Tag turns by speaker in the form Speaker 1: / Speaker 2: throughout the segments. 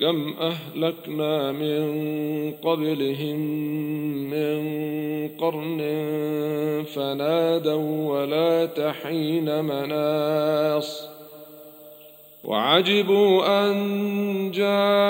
Speaker 1: كم أهلكنا من قبلهم من قرن فنادوا ولا تحين مناص وعجبوا أن جاءهم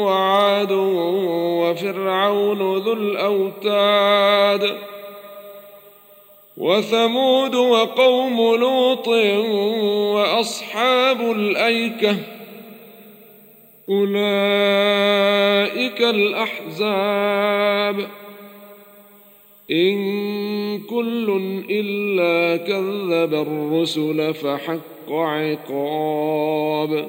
Speaker 1: وعاد وفرعون ذو الأوتاد وثمود وقوم لوط وأصحاب الأيكة أولئك الأحزاب إن كل إلا كذب الرسل فحق عقاب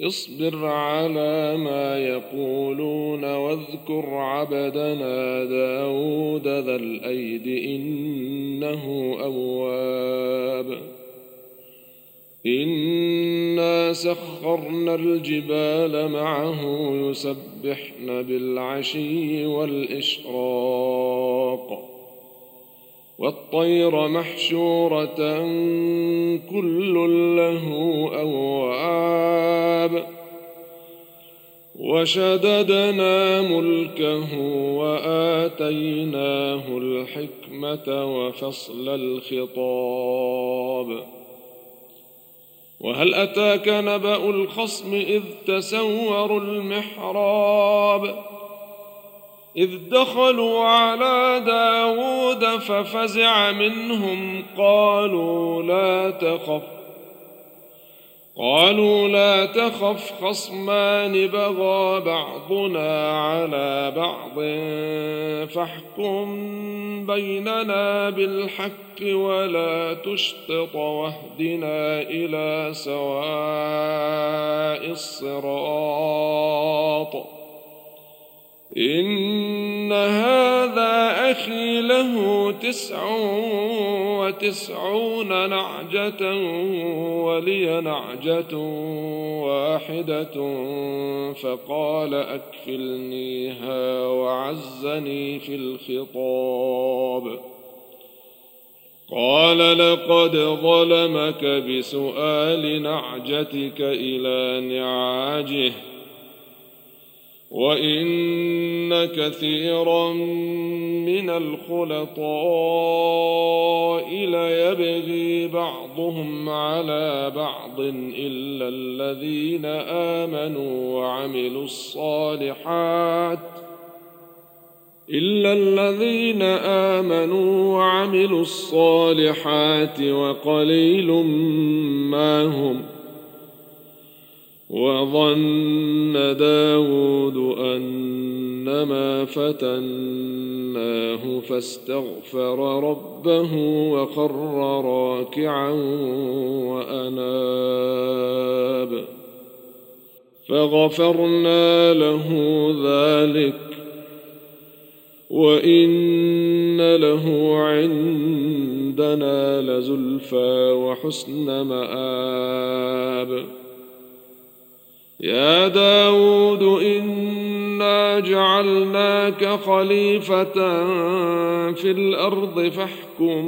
Speaker 1: اصبر على ما يقولون واذكر عبدنا داود ذا الأيد إنه أواب. إنا سخرنا الجبال معه يسبحن بالعشي والإشراق. والطير محشورة كل له أواب. وشددنا ملكه وآتيناه الحكمة وفصل الخطاب. وهل أتاك نبأ الخصم إذ تسوروا المحراب؟ إذ دخلوا على داود ففزع منهم قالوا لا تخف قالوا لا تخف خصمان بغى بعضنا على بعض فاحكم بيننا بالحق ولا تشطط واهدنا إلى سواء الصراط. إن هذا أخي له تسع وتسعون نعجة ولي نعجة واحدة فقال أكفلنيها وعزني في الخطاب. قال لقد ظلمك بسؤال نعجتك إلى نعاجه. وان كثيرا من الخلطاء ليبغي بعضهم على بعض الا الذين امنوا وعملوا الصالحات الا الذين امنوا وعملوا الصالحات وقليل ما هم وظن داود أنما فتناه فاستغفر ربه وخر راكعا وأناب. فغفرنا له ذلك وإن له عندنا لزلفى وحسن مآب. يا داود إنا جعلناك خليفة في الأرض فاحكم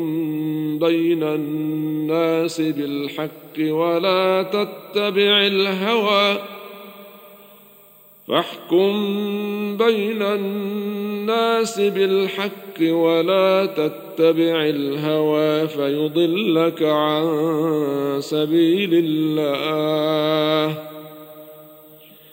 Speaker 1: بين الناس بالحق ولا تتبع الهوى فاحكم بين الناس بالحق ولا تتبع الهوى فيضلك عن سبيل الله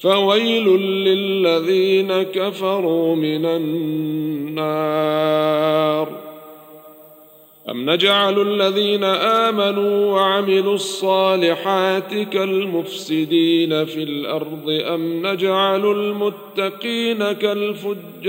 Speaker 1: فويل للذين كفروا من النار. أم نجعل الذين آمنوا وعملوا الصالحات كالمفسدين في الأرض؟ أم نجعل المتقين كالفجار؟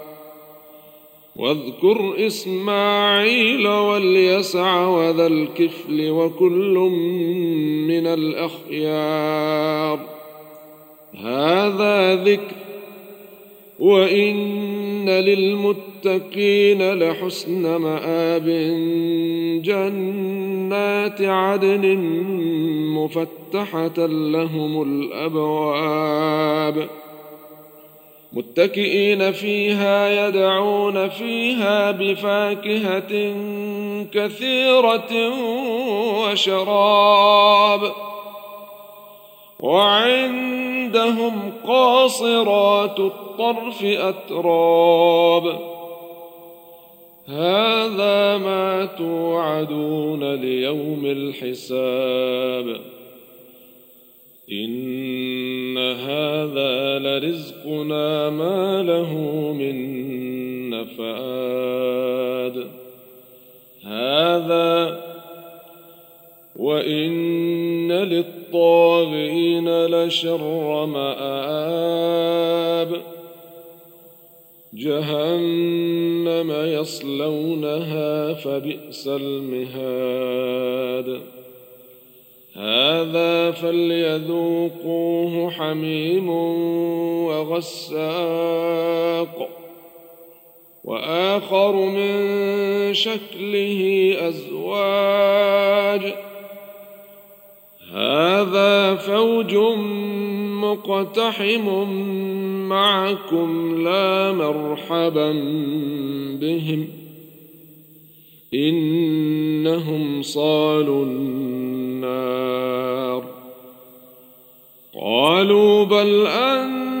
Speaker 1: واذكر إسماعيل واليسع وذا الكفل وكل من الأخيار. هذا ذكر وإن للمتقين لحسن مآب. جنات عدن مفتحة لهم الأبواب. متكئين فيها يدعون فيها بفاكهة كثيرة وشراب. وعندهم قاصرات الطرف أتراب. هذا ما توعدون ليوم الحساب. إن هذا لرزقنا ما له من نفاد. هذا وإن للطاغين لشر مآب. جهنم يصلونها فبئس المهاد. هذا فليذوقوه حميم وغساق وآخر من شكله أزواج. هذا فوج مقتحم معكم لا مرحبا بهم. إنهم صالوا النار. قالوا بل أنتم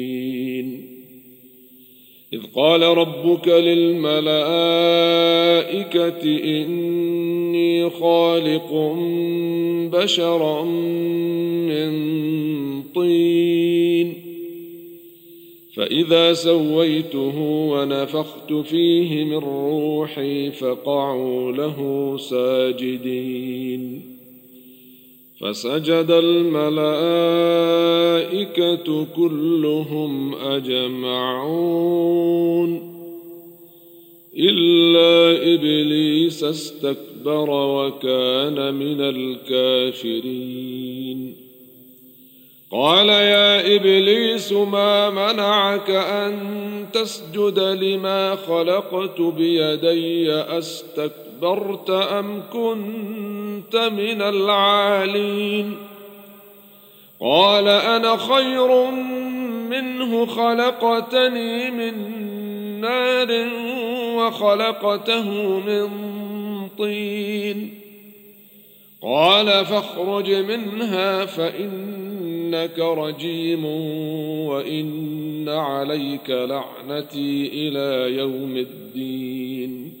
Speaker 1: إذ قال ربك للملائكة إني خالق بشرا من طين. فإذا سويته ونفخت فيه من روحي فقعوا له ساجدين. فسجد الملائكة كلهم أجمعون. إلا إبليس استكبر وكان من الكافرين. قال يا إبليس ما منعك أن تسجد لما خلقت بيدي استكبرت ام كنت من العالين قال أنا خير منه خلقتني من نار وخلقته من طين قال فاخرج منها فان انك رجيم وان عليك لعنتي إلى يوم الدين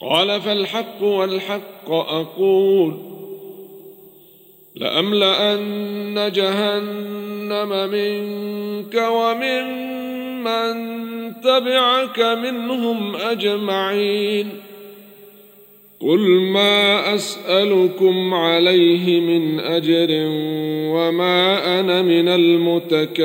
Speaker 1: قال فالحق والحق أقول لأملأن جهنم منك ومن من تبعك منهم أجمعين قل ما أسألكم عليه من أجر وما أنا من المتكلفين